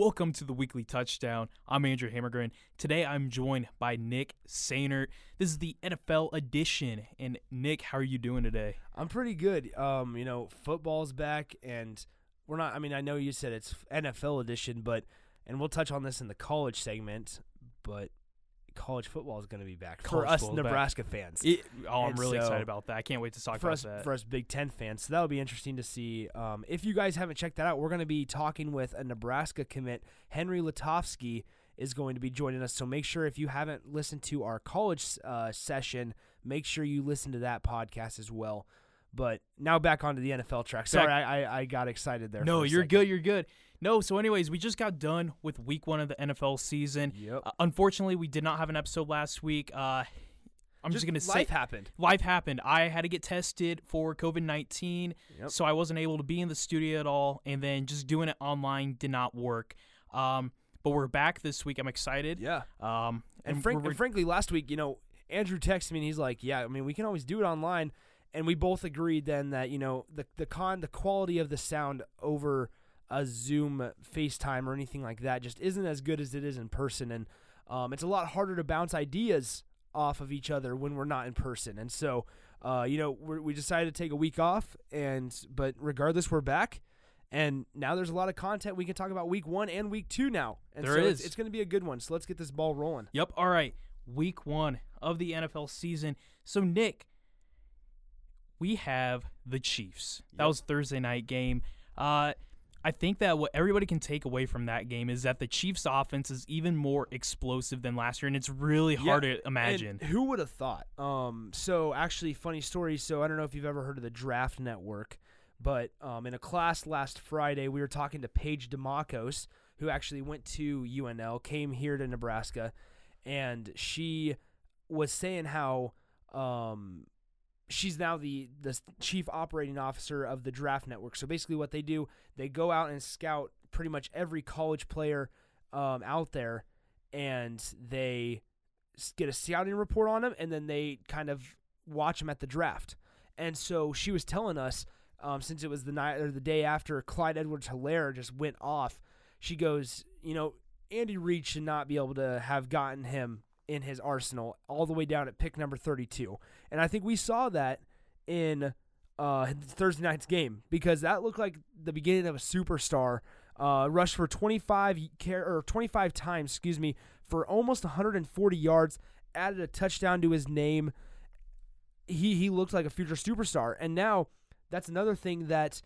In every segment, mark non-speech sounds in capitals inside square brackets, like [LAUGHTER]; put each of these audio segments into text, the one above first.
Welcome to the weekly touchdown. I'm Andrew Hammergren. Today I'm joined by Nick Sainert. This is the NFL edition. And Nick, how are you doing today? I'm pretty good. Um, you know, football's back, and we're not. I mean, I know you said it's NFL edition, but and we'll touch on this in the college segment, but college football is going to be back for us football's back. Nebraska fans. It- oh, I'm really so- excited about that. I can't wait to talk for about us, that. for us Big Ten fans, so that'll be interesting to see. Um, if you guys haven't checked that out, we're going to be talking with a Nebraska commit. Henry Latovsky is going to be joining us. So make sure if you haven't listened to our college uh, session, make sure you listen to that podcast as well. But now back onto the NFL track. Sorry, I, I, I got excited there. no, you're good. You're good. No, so anyways, we just got done with week one of the NFL season. Yep. Uh, unfortunately, we did not have an episode last week. Uh, I'm just, gonna say life happened. life happened. I had to get tested for COVID 19, Yep. so I wasn't able to be in the studio at all. And then just doing it online did not work. Um, but we're back this week. I'm excited. Yeah. Um, And, frank, and frankly, last week, you know, Andrew texted me and he's like, "Yeah, I mean, we can always do it online." And we both agreed then that you know the the con the quality of the sound over a Zoom FaceTime or anything like that just isn't as good as it is in person, and um, it's a lot harder to bounce ideas off of each other when we're not in person. And so, uh, you know, we're, we decided to take a week off, and but regardless, we're back. And now there's a lot of content we can talk about week one and week two now. And There so it's- is. It's, going to be a good one. So let's get this ball rolling. Yep. All right. Week one of the NFL season. So, Nick, we have the Chiefs. That was Thursday night game. Uh, I think that what everybody can take away from that game is that the Chiefs' offense is even more explosive than last year, and it's really hard to imagine. And who would have thought? Um, so actually, funny story. So I don't know if you've ever heard of the Draft Network, but um, in a class last Friday, we were talking to Paige Demacos, who actually went to UNL, came here to Nebraska, and she was saying how um, she's now the the chief operating officer of the Draft Network. So basically, what they do, they go out and scout pretty much every college player um, out there, and they get a scouting report on them, and then they kind of watch them at the draft. And so she was telling us, um, since it was the night or the day after Clyde Edwards Helaire just went off, she goes, you know, Andy Reid should not be able to have gotten him in his arsenal all the way down at pick number 32. And I think we saw that in uh, Thursday night's game because that looked like the beginning of a superstar. Uh, rushed for 25 car- or 25 times, excuse me, for almost 140 yards. Added a touchdown to his name. He he looked like a future superstar, and now that's another thing that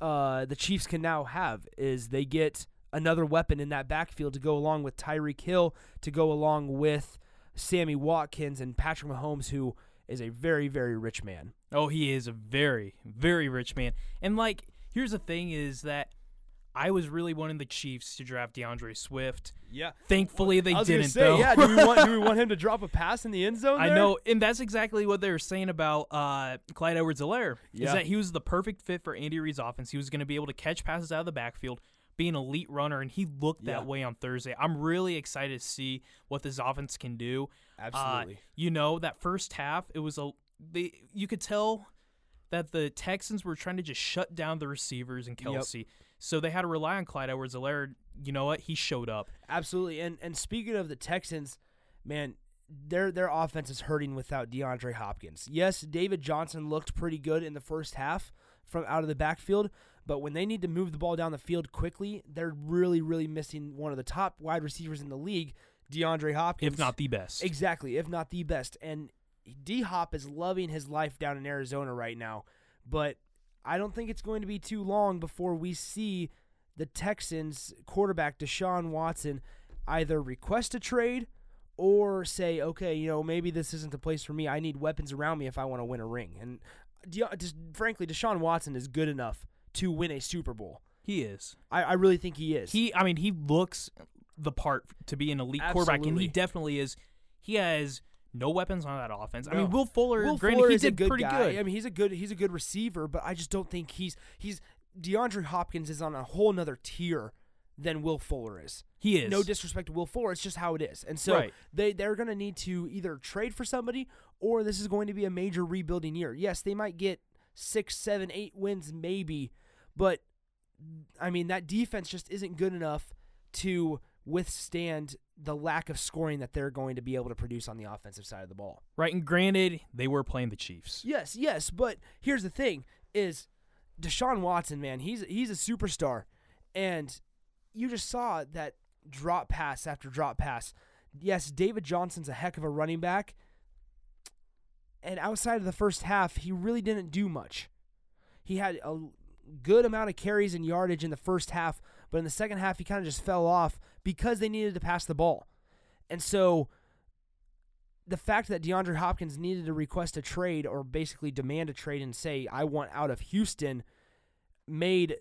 uh, the Chiefs can now have is they get another weapon in that backfield to go along with Tyreek Hill, to go along with Sammy Watkins and Patrick Mahomes, who is a very very rich man. Oh, he is a very, very rich man. And like, here's the thing: is that I was really wanting the Chiefs to draft D'Andre Swift. Yeah, Thankfully, they I was didn't. say, though. yeah. Do we want do we [LAUGHS] want him to drop a pass in the end zone? I know, and that's exactly what they were saying about uh, Clyde Edwards-Helaire. Is that he was the perfect fit for Andy Reid's offense. He was going to be able to catch passes out of the backfield, be an elite runner, and he looked Yeah. that way on Thursday. I'm really excited to see what this offense can do. Uh, Absolutely. you know, that first half, it was a they. You could tell that the Texans were trying to just shut down the receivers and Kelce, Yep. so they had to rely on Clyde Edwards-Helaire. You know what? He showed up. Absolutely. And and speaking of the Texans, man, their their offense is hurting without DeAndre Hopkins. Yes, David Johnson looked pretty good in the first half from out of the backfield, but when they need to move the ball down the field quickly, they're really really missing one of the top wide receivers in the league, DeAndre Hopkins. If not the best. Exactly, if not the best. And D Hop is loving his life down in Arizona right now, but I don't think it's going to be too long before we see the Texans quarterback Deshaun Watson either request a trade or say, okay, you know, maybe this isn't the place for me. I need weapons around me if I want to win a ring. And De- just frankly, Deshaun Watson is good enough to win a Super Bowl. he is. I, I really think he is. He, I mean, he looks the part to be an elite quarterback, and he definitely is. He has no weapons on that offense. I mean, Will Fuller, Will granted, Fuller he is a did good pretty guy. good. I mean, he's a good he's a good receiver, but I just don't think he's he's DeAndre Hopkins is on a whole nother tier than Will Fuller is. he is. No disrespect to Will Fuller, it's just how it is. And so Right. they they're going to need to either trade for somebody or this is going to be a major rebuilding year. Yes, they might get six, seven, eight wins maybe, but I mean that defense just isn't good enough to withstand the lack of scoring that they're going to be able to produce on the offensive side of the ball. Right, and granted, they were playing the Chiefs. Yes, yes, but here's the thing: is Deshaun Watson, man, he's he's a superstar, and you just saw that drop pass after drop pass. Yes, David Johnson's a heck of a running back, and outside of the first half, he really didn't do much. He had a good amount of carries and yardage in the first half, but in the second half, he kind of just fell off because they needed to pass the ball. And so the fact that DeAndre Hopkins needed to request a trade or basically demand a trade and say, I want out of Houston, made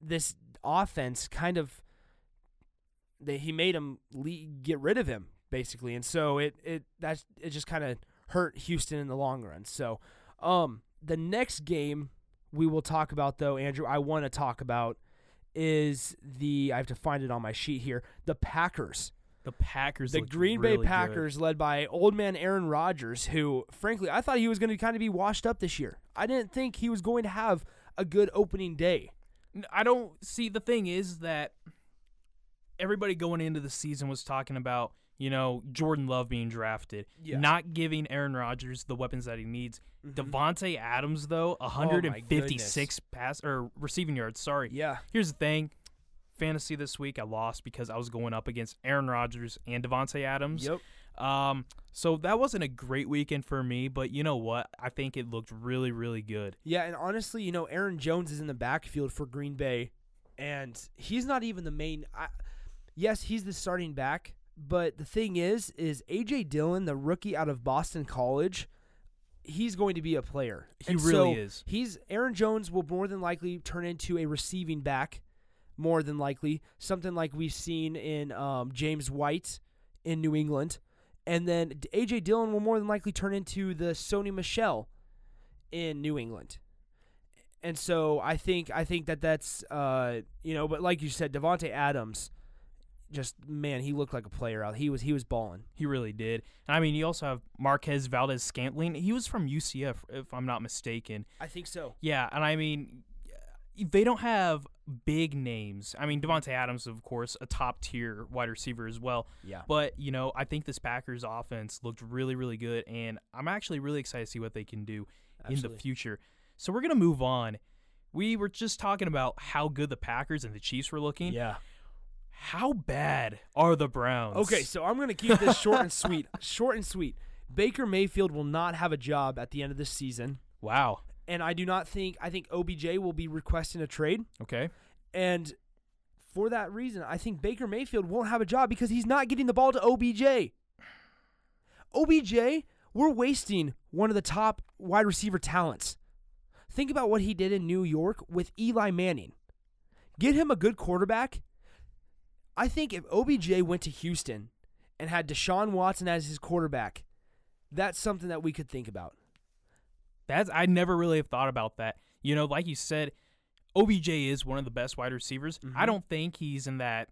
this offense kind of. He made him get rid of him basically, and so it it that's it just kind of hurt Houston in the long run. So, um, the next game we will talk about though, Andrew, I want to talk about is the I have to find it on my sheet here. The Packers. The Packers, The Green really Bay good. Packers, led by old man Aaron Rodgers, who, frankly, I thought he was going to kind of be washed up this year. I didn't think he was going to have a good opening day. I don't see the thing is that everybody going into the season was talking about, you know, Jordan Love being drafted, Yeah. not giving Aaron Rodgers the weapons that he needs. Davante Adams though, Oh 156 pass or receiving yards, sorry. Yeah. Here's the thing. Fantasy this week I lost because I was going up against Aaron Rodgers and Davante Adams. Yep. Um so that wasn't a great weekend for me, but you know what? I think it looked really really good. Yeah, and honestly, you know, Aaron Jones is in the backfield for Green Bay, and he's not even the main. I, yes, he's the starting back, but the thing is, is AJ Dillon, the rookie out of Boston College, he's going to be a player. He And really so is. He's Aaron Jones will more than likely turn into a receiving back, more than likely something like we've seen in um, James White in New England, and then AJ Dillon will more than likely turn into the Sony Michel in New England. And so I think I think that that's uh you know, but like you said, Davante Adams, just man, he looked like a player out. He was he was balling. He really did. And I mean, you also have Marquez Valdes Scantling. He was from UCF, if I'm not mistaken. I think so. Yeah, and I mean, they don't have big names. I mean, Davante Adams, of course, a top tier wide receiver as well. Yeah. But you know, I think this Packers offense looked really, really good, and I'm actually really excited to see what they can do in the future. So we're gonna move on. We were just talking about how good the Packers and the Chiefs were looking. Yeah. How bad are the Browns? Okay, so I'm going to keep this short and sweet. [LAUGHS] Short and sweet. Baker Mayfield will not have a job at the end of this season, Wow. and I do not think I think OBJ will be requesting a trade. Okay. And for that reason, I think Baker Mayfield won't have a job because he's not getting the ball to OBJ. OBJ, we're wasting one of the top wide receiver talents. Think about what he did in New York with Eli Manning. Get him a good quarterback. I think if OBJ went to Houston and had Deshaun Watson as his quarterback, that's something that we could think about. That's I never really have thought about that. You know, like you said, OBJ is one of the best wide receivers. I Mhm. don't think he's in that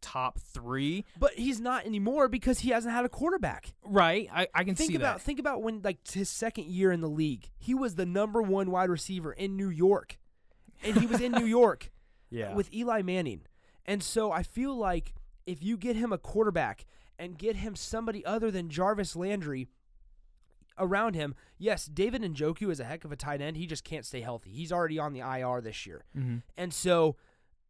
top three. But he's not anymore because he hasn't had a quarterback. Right. I, I can think see about that. think about when like his second year in the league, he was the number one wide receiver in New York, and he was in New York [LAUGHS] Yeah. with Eli Manning. And so I feel like if you get him a quarterback and get him somebody other than Jarvis Landry around him, yes, David and Njoku is a heck of a tight end. He just can't stay healthy. He's already on the IR this year. hmm And so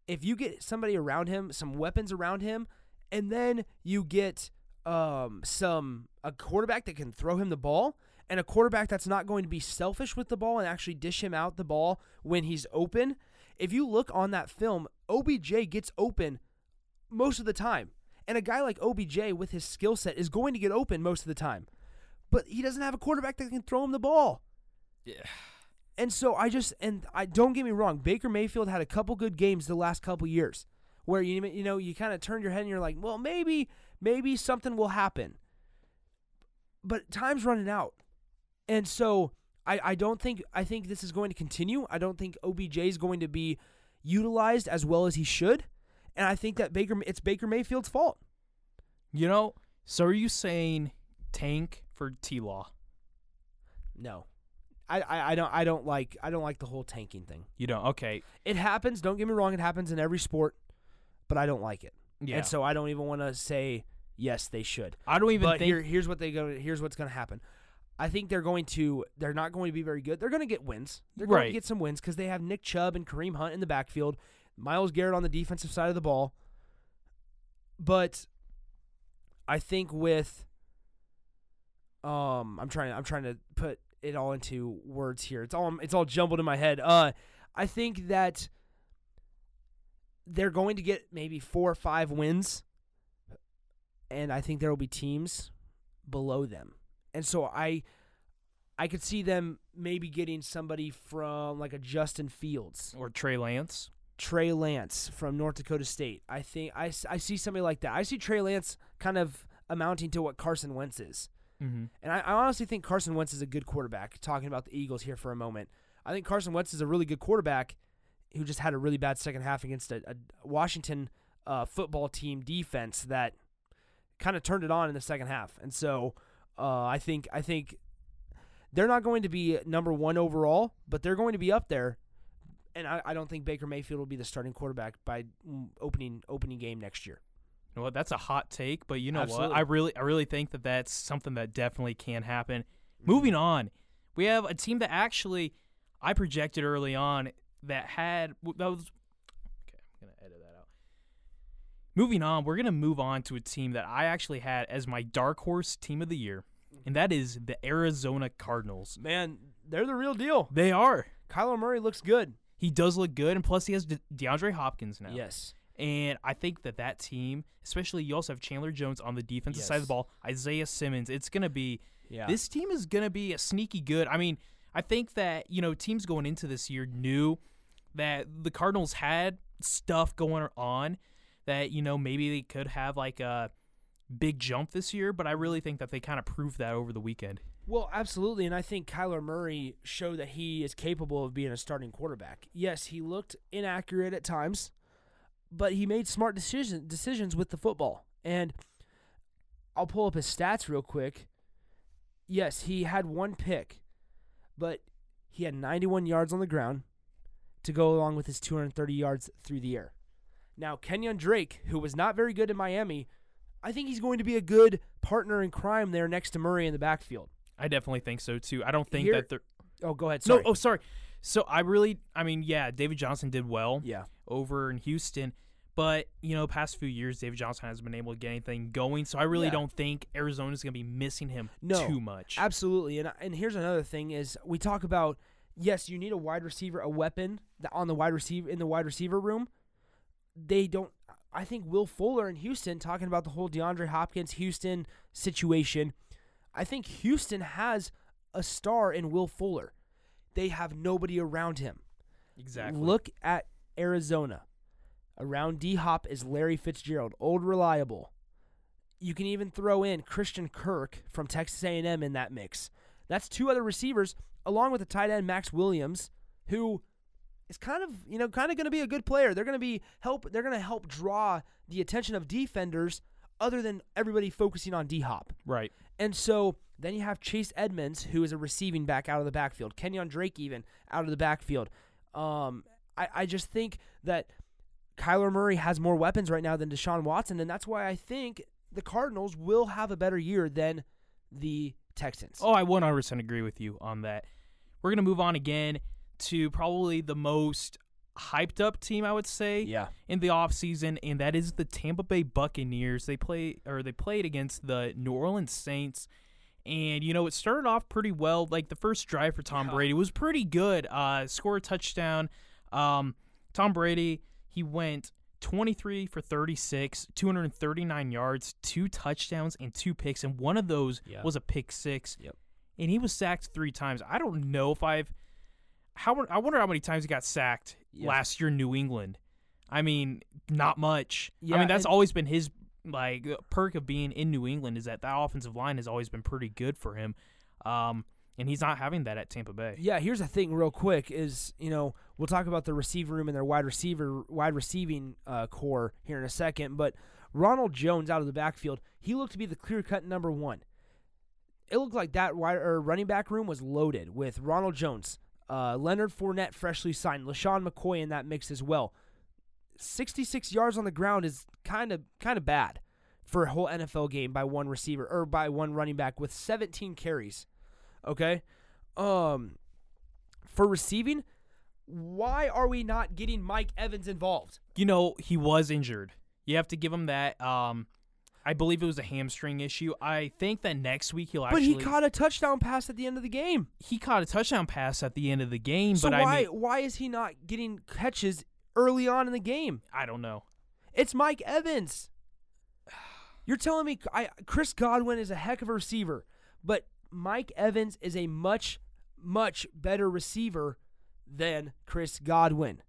if you get somebody around him, some weapons around him, and then you get um, some a quarterback that can throw him the ball and a quarterback that's not going to be selfish with the ball and actually dish him out the ball when he's open. If you look on that film, OBJ gets open most of the time. And a guy like OBJ with his skill set is going to get open most of the time. But he doesn't have a quarterback that can throw him the ball. Yeah. And so I just and I don't get me wrong, Baker Mayfield had a couple good games the last couple years where you you know you kind of turned your head and you're like, well, maybe maybe something will happen. But time's running out, and so I I don't think I think this is going to continue. I don't think OBJ is going to be utilized as well as he should, and I think that Baker it's Baker Mayfield's fault. You know, so are you saying tank for T Law? No, I, I I don't I don't like I don't like the whole tanking thing. You don't. Okay. It happens. Don't get me wrong. It happens in every sport, but I don't like it. Yeah. And so I don't even want to say yes they should. I don't even But think. here, here's what they go. Here's what's going to happen. I think they're going to. They're not going to be very good. They're going to get wins. They're going to get some wins because they have Nick Chubb and Kareem Hunt in the backfield, Myles Garrett on the defensive side of the ball. But I think with um, I'm trying. I'm trying to put it all into words here. It's all. It's all jumbled in my head. Uh, I think that they're going to get maybe four or five wins, and I think there will be teams below them, and so I, I could see them maybe getting somebody from like a Justin Fields, or Trey Lance. Trey Lance from North Dakota State. I think I, I see somebody like that. I see Trey Lance kind of amounting to what Carson Wentz is. Mm-hmm. And I, I honestly think Carson Wentz is a good quarterback. Talking about the Eagles here for a moment, I think Carson Wentz is a really good quarterback who just had a really bad second half against a, a Washington uh, football team defense that kind of turned it on in the second half. And so uh, I think I think they're not going to be number one overall, but they're going to be up there. And I, I don't think Baker Mayfield will be the starting quarterback by opening opening game next year. You know what? That's a hot take, but you know Absolutely. what? I really, I really think that that's something that definitely can happen. Moving on, we have a team that actually I projected early on that had that was. Okay, I'm gonna edit that out. Moving on, we're gonna move on to a team that I actually had as my dark horse team of the year, and that is the Arizona Cardinals. Man, they're the real deal. They are. Kyler Murray looks good. He does look good, and plus he has De- DeAndre Hopkins now. Yes. And I think that that team, especially you also have Chandler Jones on the defensive side of the ball, Isaiah Simmons. It's going to be Yeah. this team is going to be a sneaky good. I mean, I think that you know teams going into this year knew that the Cardinals had stuff going on that you know maybe they could have like a big jump this year, but I really think that they kind of proved that over the weekend. Well, absolutely, and I think Kyler Murray showed that he is capable of being a starting quarterback. Yes, he looked inaccurate at times, but he made smart decision, decisions with the football. And I'll pull up his stats real quick. Yes, he had one pick, but he had 91 yards on the ground to go along with his 230 yards through the air. Now, Kenyon Drake, who was not very good in Miami, I think he's going to be a good partner in crime there next to Murray in the backfield. I definitely think so too. I don't think Here- that they're Oh, go ahead. Sorry. no. Oh, sorry. So I really, I mean, yeah, David Johnson did well. yeah. over in Houston. But, you know, past few years, David Johnson hasn't been able to get anything going. So I really Yeah. don't think Arizona's going to be missing him No, too much. Absolutely. And and here's another thing is we talk about yes, you need a wide receiver, a weapon on the wide receiver in the wide receiver room. They don't I think Will Fuller in Houston talking about the whole DeAndre Hopkins Houston situation. I think Houston has a star in Will Fuller. They have nobody around him. exactly. Look at Arizona. Around D Hop is Larry Fitzgerald, old reliable. You can even throw in Christian Kirk from Texas A&M in that mix. That's two other receivers, along with the tight end Maxx Williams, who is kind of you know kind of going to be a good player. They're going to be help. They're going to help draw the attention of defenders, other than everybody focusing on D Hop. Right. And so then you have Chase Edmonds, who is a receiving back out of the backfield. Kenyon Drake, even out of the backfield. Um, I, I just think that Kyler Murray has more weapons right now than Deshaun Watson, and that's why I think the Cardinals will have a better year than the Texans. Oh, I 100% agree with you on that. We're going to move on again to probably the most hyped up team, I would say. yeah. in the offseason, and that is the Tampa Bay Buccaneers. They play or they played against the New Orleans Saints. And you know, it started off pretty well. Like the first drive for Tom Yeah. Brady was pretty good. Uh score a touchdown. Um Tom Brady, he went 23 for 36, 239 yards, two touchdowns and two picks and one of those Yeah. was a pick 6. Yep. And he was sacked 3 times. I don't know if I've how I wonder how many times he got sacked Yeah. last year in New England. I mean, not much. I mean, that's always been his like perk of being in New England is that that offensive line has always been pretty good for him. Um, and he's not having that at Tampa Bay. Yeah, here's the thing, real quick, is you know we'll talk about the receiver room and their wide receiver, wide receiving uh, core here in a second. But Ronald Jones out of the backfield, he looked to be the clear cut number one. It looked like that wide or running back room was loaded with Ronald Jones, uh, Leonard Fournette freshly signed, LeSean McCoy in that mix as well. 66 yards on the ground is kind of kind of bad for a whole NFL game by one receiver or by one running back with 17 carries. Okay? Um for receiving, why are we not getting Mike Evans involved? You know, he was injured. You have to give him that. Um, I believe it was a hamstring issue. I think that next week he'll actually But actually. he caught a touchdown pass at the end of the game. he caught a touchdown pass at the end of the game, So but why I mean, why is he not getting catches early on in the game? I don't know. It's Mike Evans. [SIGHS] You're telling me I, Chris Godwin is a heck of a receiver, but Mike Evans is a much, much better receiver than Chris Godwin.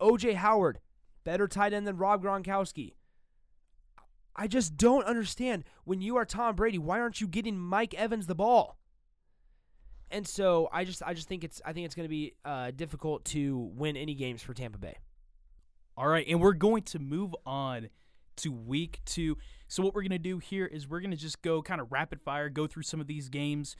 OJ Howard, better tight end than Rob Gronkowski. I just don't understand. When you are Tom Brady, why aren't you getting Mike Evans the ball? And so I just I just think it's I think it's going to be uh, difficult to win any games for Tampa Bay. All right, and we're going to move on to week two. So what we're gonna do here is we're gonna just go kind of rapid fire, go through some of these games,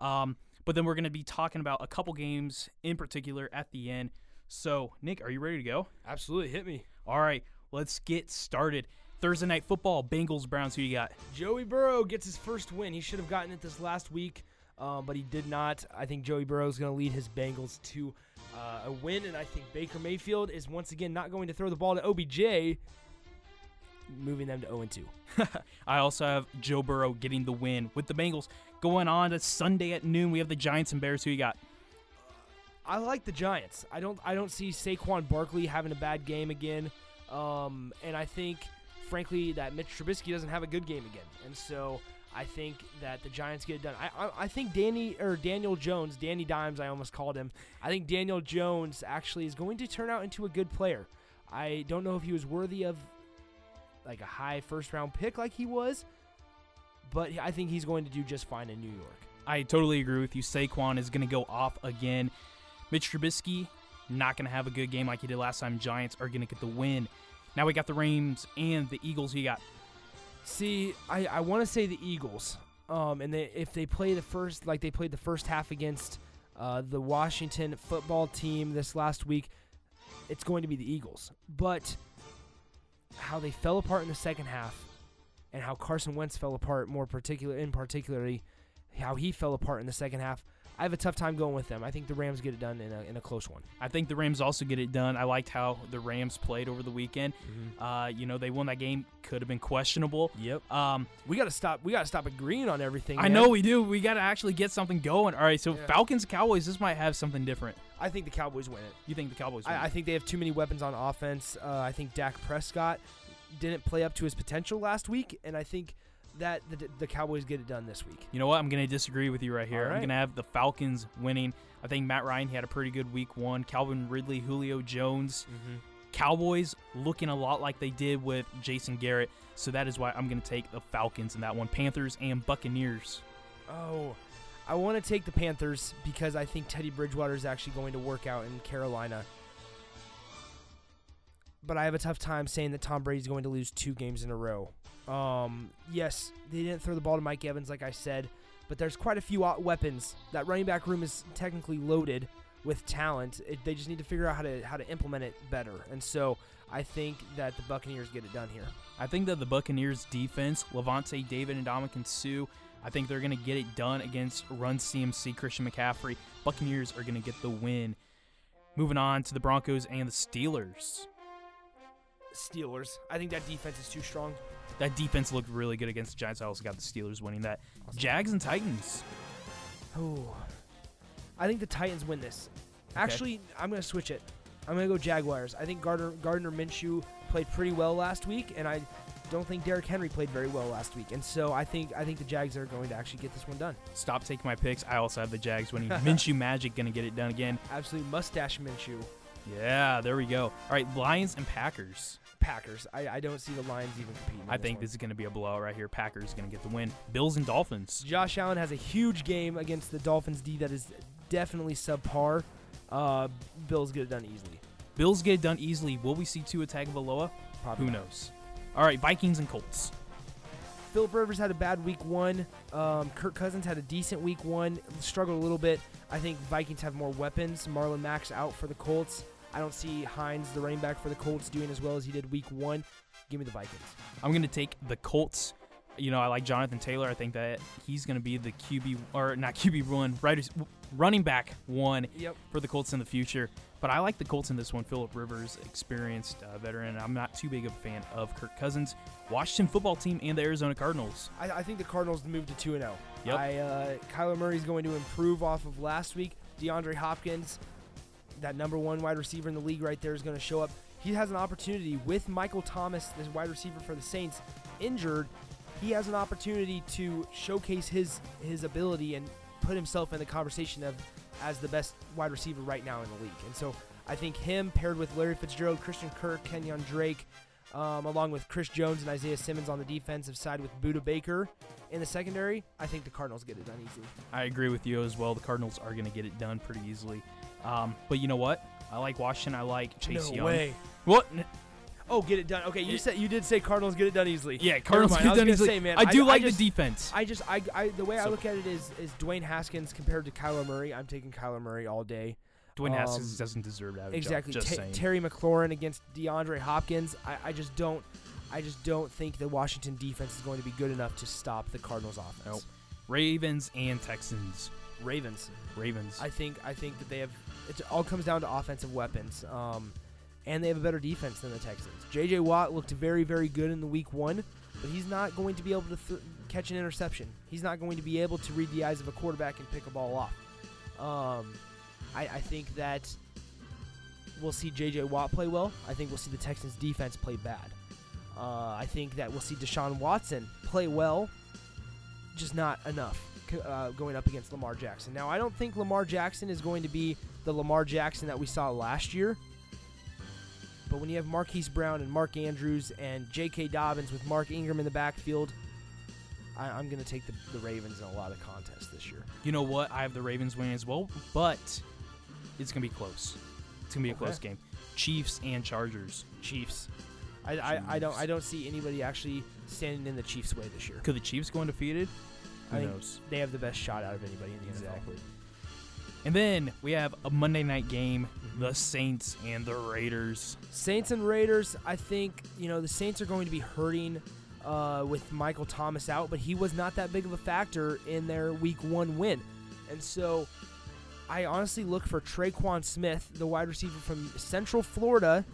um, but then we're gonna be talking about a couple games in particular at the end. So Nick, are you ready to go? Absolutely, hit me. All right, let's get started. Thursday night football, Bengals Browns. Who you got? Joey Burrow gets his first win. He should have gotten it this last week, um, but he did not. I think Joey Burrow is going to lead his Bengals to uh, a win, and I think Baker Mayfield is once again not going to throw the ball to OBJ, moving them to 0 2. [LAUGHS] I also have Joe Burrow getting the win with the Bengals. Going on to Sunday at noon, we have the Giants and Bears. Who you got? I like the Giants. I don't. I don't see Saquon Barkley having a bad game again, um, and I think, frankly, that Mitch Trubisky doesn't have a good game again, and so I think that the Giants get it done. I, I, I think Danny or Daniel Jones, Danny Dimes, I almost called him. I think Daniel Jones actually is going to turn out into a good player. I don't know if he was worthy of like a high first round pick like he was, but I think he's going to do just fine in New York. I totally agree with you. Saquon is going to go off again. Mitch Trubisky not going to have a good game like he did last time. Giants are going to get the win. Now we got the Rams and the Eagles. You got? See, I, I want to say the Eagles. Um, and they, if they play the first, like they played the first half against uh, the Washington football team this last week, it's going to be the Eagles. But how they fell apart in the second half, and how Carson Wentz fell apart, more particular, in particularly, how he fell apart in the second half, I have a tough time going with them. I think the Rams get it done in a, in a close one. I think the Rams also get it done. I liked how the Rams played over the weekend. Uh, you know, they won that game. Could have been questionable. Yep. Um, We got to stop. We got to stop agreeing on everything. I man. know we do. We got to actually get something going. All right, so Yeah. Falcons Cowboys. This might have something different. I think the Cowboys win it. You think the Cowboys? Win? I, I think they have too many weapons on offense. Uh, I think Dak Prescott didn't play up to his potential last week, and I think that the, the Cowboys get it done this week. You know what? I'm going to disagree with you right here. All I'm going to have the Falcons winning. I think Matt Ryan he had a pretty good week one. Calvin Ridley, Julio Jones. Mm-hmm. Cowboys looking a lot like they did with Jason Garrett. So that is why I'm going to take the Falcons in that one. Panthers and Buccaneers. Oh, I want to take the Panthers because I think Teddy Bridgewater is actually going to work out in Carolina. But I have a tough time saying that Tom Brady's going to lose two games in a row. Um, yes, they didn't throw the ball to Mike Evans, like I said, but there's quite a few weapons. That running back room is technically loaded with talent. It, they just need to figure out how to how to implement it better. And so I think that the Buccaneers get it done here. I think that the Buccaneers defense, Lavonte David and Ndamukong Suh, I think they're going to get it done against Run CMC Christian McCaffrey. Buccaneers are going to get the win. Moving on to the Broncos and the Steelers. Steelers. I think that defense is too strong. That defense looked really good against the Giants. I also got the Steelers winning that. Jags and Titans. Oh, I think the Titans win this. Actually, I'm gonna switch it. I'm gonna go Jaguars. I think Gardner Gardner Minshew played pretty well last week, and I don't think Derrick Henry played very well last week. And so I think I think the Jags are going to actually get this one done. Stop taking my picks. I also have the Jags winning. [LAUGHS] Minshew Magic going to get it done again. Absolutely mustache Minshew. Yeah, there we go. All right, Lions and Packers. Packers. I, I don't see the Lions even competing. in I think one. this is going to be a blowout right here. Packers going to get the win. Bills and Dolphins. Josh Allen has a huge game against the Dolphins D that is definitely subpar. Uh, Bills get it done easily. Bills get it done easily. Will we see Tua Tagovailoa? Probably Who not. knows? All right, Vikings and Colts. Philip Rivers had a bad week one. Um, Kirk Cousins had a decent week one. Struggled a little bit. I think Vikings have more weapons. Marlon Mack's out for the Colts. I don't see Hines, the running back for the Colts, doing as well as he did week one. Give me the Vikings. I'm going to take the Colts. You know, I like Jonathan Taylor. I think that he's going to be the QB or not QB one, right, running back one Yep. for the Colts in the future. But I like the Colts in this one. Philip Rivers, experienced uh, veteran. I'm not too big of a fan of Kirk Cousins, Washington football team, and the Arizona Cardinals. I, I think the Cardinals moved to two and zero. Yep. I uh, Kyler Murray's going to improve off of last week. DeAndre Hopkins, that number one wide receiver in the league, right there, is going to show up. He has an opportunity with Michael Thomas, this wide receiver for the Saints, injured. He has an opportunity to showcase his his ability and put himself in the conversation of as the best wide receiver right now in the league. And so I think him paired with Larry Fitzgerald, Christian Kirk, Kenyon Drake, um, along with Chris Jones and Isaiah Simmons on the defensive side with Budda Baker in the secondary, I think the Cardinals get it done easily. I agree with you as well. The Cardinals are going to get it done pretty easily. Um, but you know what? I like Washington. I like Chase no Young. way. What? Oh, get it done. Okay, you It- said you did say Cardinals get it done easily. Yeah, Never Cardinals mind. get I was done gonna easily. say, man, I do like just- the defense. I just I, I the way I So- look at it is is Dwayne Haskins compared to Kyler Murray. I'm taking Kyler Murray all day. Dwayne Haskins um, doesn't deserve to have Exactly. Just Ta- saying. Terry McLaurin against DeAndre Hopkins. I, I just don't I just don't think the Washington defense is going to be good enough to stop the Cardinals offense. Nope. Ravens and Texans. Ravens. Ravens. I think I think that they have it all comes down to offensive weapons. Um, and they have a better defense than the Texans. J.J. Watt looked very very good in the week one, but he's not going to be able to th- catch an interception. He's not going to be able to read the eyes of a quarterback and pick a ball off. Um, I, I think that we'll see J.J. Watt play well. I think we'll see the Texans defense play bad. Uh, I think that we'll see Deshaun Watson play well, just not enough uh, going up against Lamar Jackson. Now, I don't think Lamar Jackson is going to be the Lamar Jackson that we saw last year. But when you have Marquise Brown and Mark Andrews and J.K. Dobbins with Mark Ingram in the backfield, I, I'm going to take the, the Ravens in a lot of contests this year. you know what? I have the Ravens winning as well, but it's gonna be close. It's gonna be a Okay. close game. Chiefs and Chargers. Chiefs. I, I, I don't I don't see anybody actually standing in the Chiefs' way this year. Could the Chiefs go undefeated? Who I knows? they have the best shot out of anybody in the Exactly. And then we have a Monday night game: the Saints and the Raiders. Saints and Raiders. I think you know the Saints are going to be hurting uh, with Michael Thomas out, but he was not that big of a factor in their Week One win, and so I honestly look for Tre'Quan Smith, the wide receiver from Central Florida,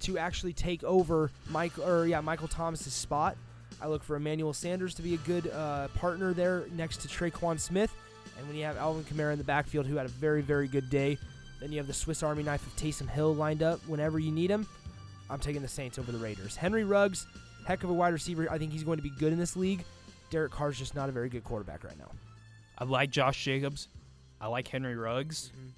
to actually take over Mike or yeah Michael Thomas's spot. I look for Emmanuel Sanders to be a good uh, partner there next to Tre'Quan Smith. And when you have Alvin Kamara in the backfield, who had a very, very good day, then you have the Swiss Army knife of Taysom Hill lined up whenever you need him. I'm taking the Saints over the Raiders. Henry Ruggs, heck of a wide receiver. I think he's going to be good in this league. Derek Carr's just not a very good quarterback right now. I like Josh Jacobs. I like Henry Ruggs. Mm-hmm.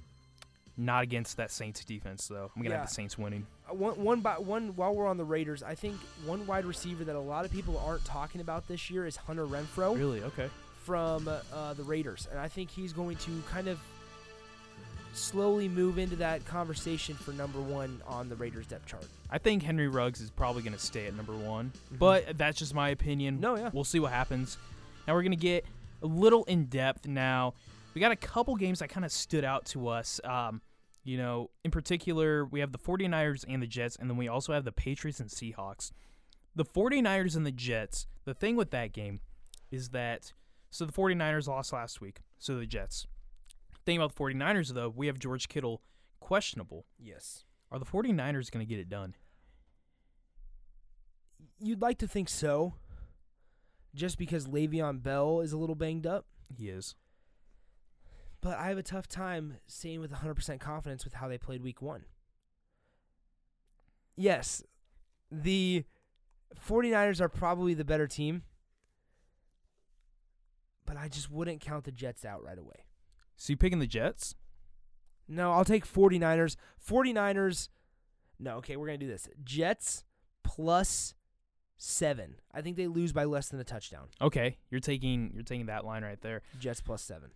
Not against that Saints defense though. I'm gonna Yeah. have the Saints winning. Uh, One, one by one. While we're on the Raiders, I think one wide receiver that a lot of people aren't talking about this year is Hunter Renfrow Really? Okay. from uh, the Raiders, and I think he's going to kind of slowly move into that conversation for number one on the Raiders depth chart. I think Henry Ruggs is probably going to stay at number one, Mhm. but that's just my opinion. No, yeah. We'll see what happens. Now we're going to get a little in depth now. We got a couple games that kind of stood out to us. Um, you know, in particular, we have the 49ers and the Jets, and then we also have the Patriots and Seahawks. The 49ers and the Jets, the thing with that game is that, so the 49ers lost last week, so the Jets. Thing about the 49ers, though, we have George Kittle questionable. Yes. Are the 49ers going to get it done? You'd like to think so, just because Le'Veon Bell is a little banged up. He is. But I have a tough time seeing with 100% confidence with how they played week one. Yes, the 49ers are probably the better team, but I just wouldn't count the Jets out right away. So you picking the Jets? No, I'll take 49ers. 49ers. No, okay, we're going to do this. Jets plus 7. I think they lose by less than a touchdown. Okay, you're taking you're taking that line right there. Jets plus 7.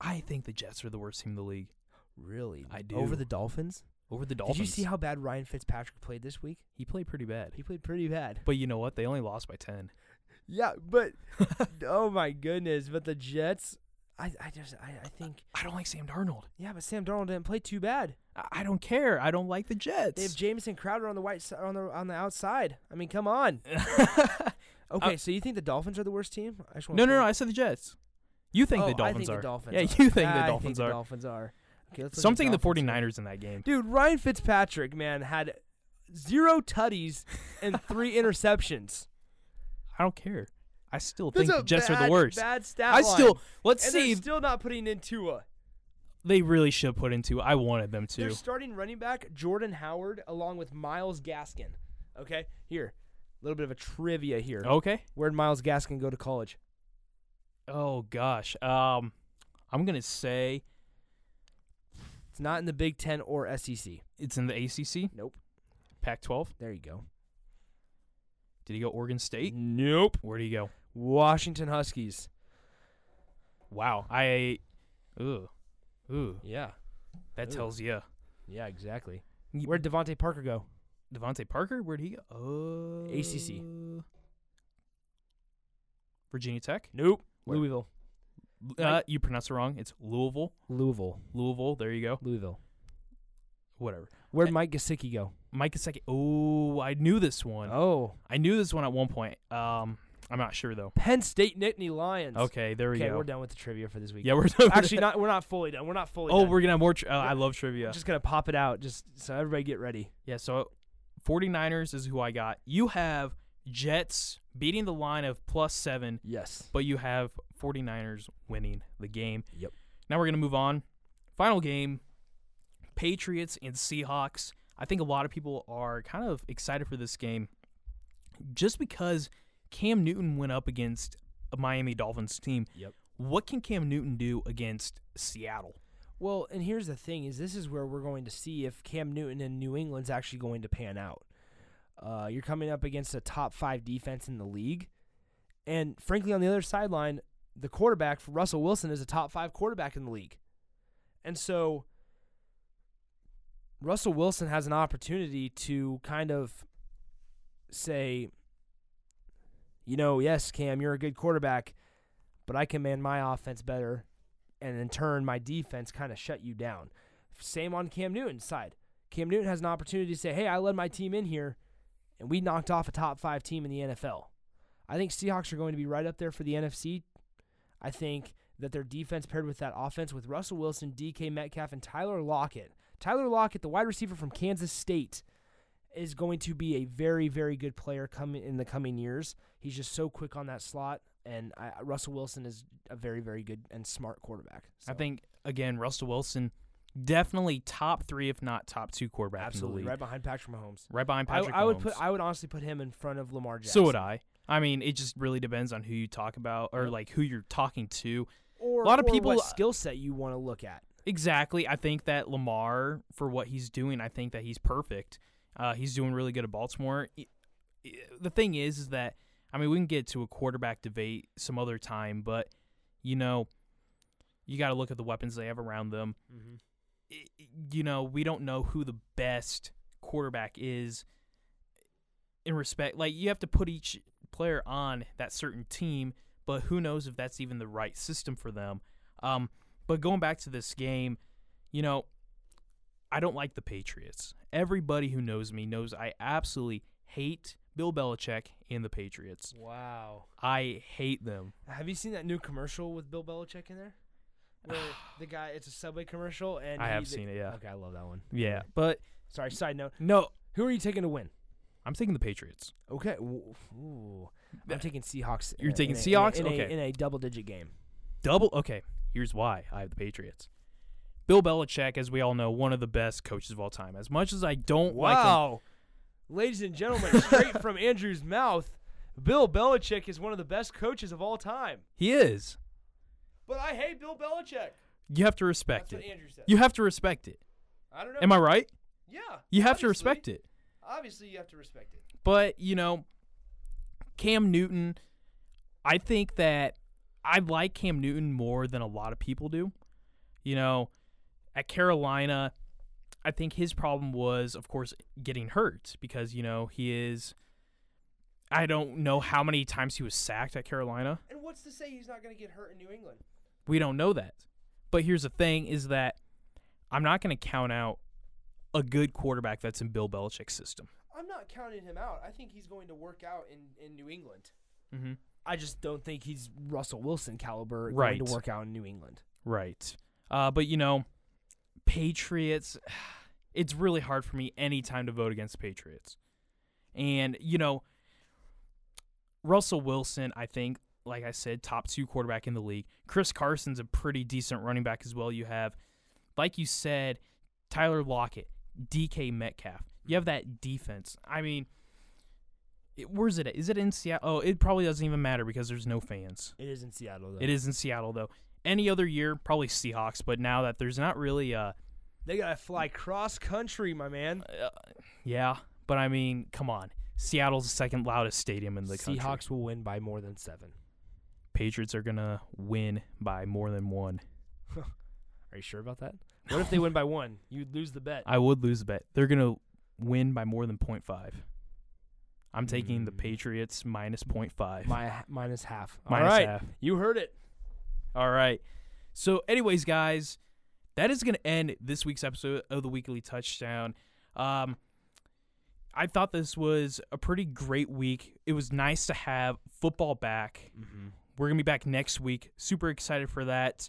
I think the Jets are the worst team in the league Really? I do. Over the Dolphins? over the Dolphins. Did you see how bad Ryan Fitzpatrick played this week? he played pretty bad? He played pretty bad. But you know what? They only lost by ten. [LAUGHS] Yeah, but [LAUGHS] oh my goodness! But the Jets, I, I just I, I think I don't like Sam Darnold. yeah, but Sam Darnold didn't play too bad. I, I don't care. I don't like the Jets. They have Jamison Crowder on the white si- on the on the outside. I mean, come on. [LAUGHS] Okay, so you think the Dolphins are the worst team? I just Uh, no, no, no. I said the Jets. You think oh, the Dolphins think are? The Dolphins yeah, are. you think I the think Dolphins the are? Dolphins are. Okay, let's look I'm at the Dolphins here. 49ers in that game. Dude, Ryan Fitzpatrick, man, had zero tutties and [LAUGHS] three interceptions. I don't care. I still That's think the Jets bad, are the worst. Bad stat I line. still let's and see. they're still not putting in Tua. they really should put into. I wanted them to. They're starting running back Jordan Howard along with Myles Gaskin. Okay, here, a little bit of a trivia here. Okay. where did Myles Gaskin go to college? Oh gosh. Um, I'm gonna say It's not in the Big Ten or SEC. it's in the ACC, Nope. Pac-12. There you go. Did he go Oregon State? Nope. Where did he go? Washington Huskies. Wow. I. Ooh. Ooh. Yeah. That Ooh. tells you. Yeah, exactly. Where'd DeVante Parker go? DeVante Parker. Where'd he go? Oh. ACC. Virginia Tech. Nope. Where? Louisville. Uh, you pronounce it wrong. It's Louisville. Louisville. Louisville. There you go. Louisville. Whatever. Where'd Eh. Mike Gesicki go? Mike Gesicki. Oh, I knew this one. Oh, I knew this one at one point. Um, I'm not sure though. Penn State Nittany Lions. Okay, there we Okay, go. Okay, we're done with the trivia for this week. Yeah, we're done. Actually, not. We're not fully done. We're not fully. Oh, done. we're gonna have more. Tri- uh, I love trivia. I'm just gonna pop it out, just so everybody get ready. Yeah, so 49ers is who I got. You have Jets beating the line of plus seven, Yes. but you have 49ers winning the game. Yep. Now we're gonna move on. Final game: Patriots and Seahawks. I think a lot of people are kind of excited for this game, just because Cam Newton went up against a Miami Dolphins team. Yep. What can Cam Newton do against Seattle? Well, and here's the thing: is this is where we're going to see if Cam Newton in New England's actually going to pan out. Uh, you're coming up against a top five defense in the league, and frankly, on the other sideline, the quarterback for Russell Wilson is a top five quarterback in the league, and so Russell Wilson has an opportunity to kind of say, you know, yes, Cam, you're a good quarterback, but I can man my offense better and in turn my defense kind of shut you down. Same on Cam Newton's side. Cam Newton has an opportunity to say, "Hey, I led my team in here, and we knocked off a top five team in the NFL." I think Seahawks are going to be right up there for the NFC. I think that their defense paired with that offense with Russell Wilson, DK Metcalf, and Tyler Lockett. Tyler Lockett, the wide receiver from Kansas State, is going to be a very, very good player coming in the coming years. He's just so quick on that slot, and I, Russell Wilson is a very, very good and smart quarterback. I think again, Russell Wilson, definitely top three, if not top two quarterback absolutely right behind Patrick Mahomes. Right behind I, Patrick I would Mahomes. put, I would honestly put him in front of Lamar Jackson. so would I. I mean, it just really depends on who you talk about or like who you're talking to. Or A lot of people- what skill set you want to look at. Exactly. I think that Lamar, for what he's doing, I think that he's perfect. Uh, he's doing really good at Baltimore. I- I- The thing is, is that I mean, we can get to a quarterback debate some other time, but you know, you got to look at the weapons they have around them. Mm-hmm. You know, we don't know who the best quarterback is in respect. Like, you have to put each player on that certain team, but who knows if that's even the right system for them. Um, but going back to this game, you know, I don't like the Patriots. Everybody who knows me knows I absolutely hate Bill Belichick and the Patriots. Wow. I hate them. Have you seen that new commercial with Bill Belichick in there? Where [SIGHS] the guy, it's a Subway commercial, and I he- have the- seen it, yeah. Okay, I love that one. Yeah, but Sorry. Side note: no, Who are you taking to win? I'm taking the Patriots. Okay. Ooh, ooh. I'm taking Seahawks. You're in a- taking in a- Seahawks? in a, Okay. in a double-digit game. Double. Okay, here's why I have the Patriots. Bill Belichick, as we all know, one of the best coaches of all time. As much as I don't like him, Wow. Ladies and gentlemen, straight from [LAUGHS] Andrew's mouth, Bill Belichick is one of the best coaches of all time. he is. But I hate Bill Belichick. You have to respect That's it. what Andrew said. You have to respect it. I don't know. Am I right? Yeah. You have to obviously. respect it. Obviously, you have to respect it. But, you know, Cam Newton, I think that I like Cam Newton more than a lot of people do. You know, at Carolina, I think his problem was, of course, getting hurt because, you know, he is. I don't know how many times he was sacked at Carolina. And what's to say he's not going to get hurt in New England? We don't know that. But here's the thing: is that I'm not going to count out a good quarterback that's in Bill Belichick's system. I'm not counting him out. I think he's going to work out in, in New England. Mm-hmm. I just don't think he's Russell Wilson caliber Right. going to work out in New England. Right. Uh, but you know, Patriots. [SIGHS] It's really hard for me anytime to vote against Patriots, and you know, Russell Wilson. I think, like I said, top two quarterback in the league. Chris Carson's a pretty decent running back as well. You have, like you said, Tyler Lockett, DK Metcalf. You have that defense. I mean. It, where's it at? Is it in Seattle? Oh, it probably doesn't even matter because there's no fans. It is in Seattle, though. It is in Seattle though. Any other year, probably Seahawks, but now that there's not really uh They got to fly cross country, my man. yeah, but I mean, come on. Seattle's the second loudest stadium in the country. Seahawks will win by more than seven. Patriots are going to win by more than 1. [LAUGHS] Are you sure about that? What if they win by [LAUGHS] one? You'd lose the bet. I would lose the bet. They're going to win by more than 0.5. I'm taking the Mm. Patriots minus 0.5. My minus half. Minus All right, half. you heard it. All right. So, anyways, guys, that is going to end this week's episode of the Weekly Touchdown. Um, I thought this was a pretty great week. It was nice to have football back. Mm-hmm. We're going to be back next week. Super excited for that.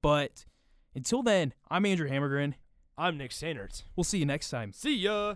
But until then, I'm Andrew Hammergren. I'm Nick Sainert. We'll see you next time. See ya.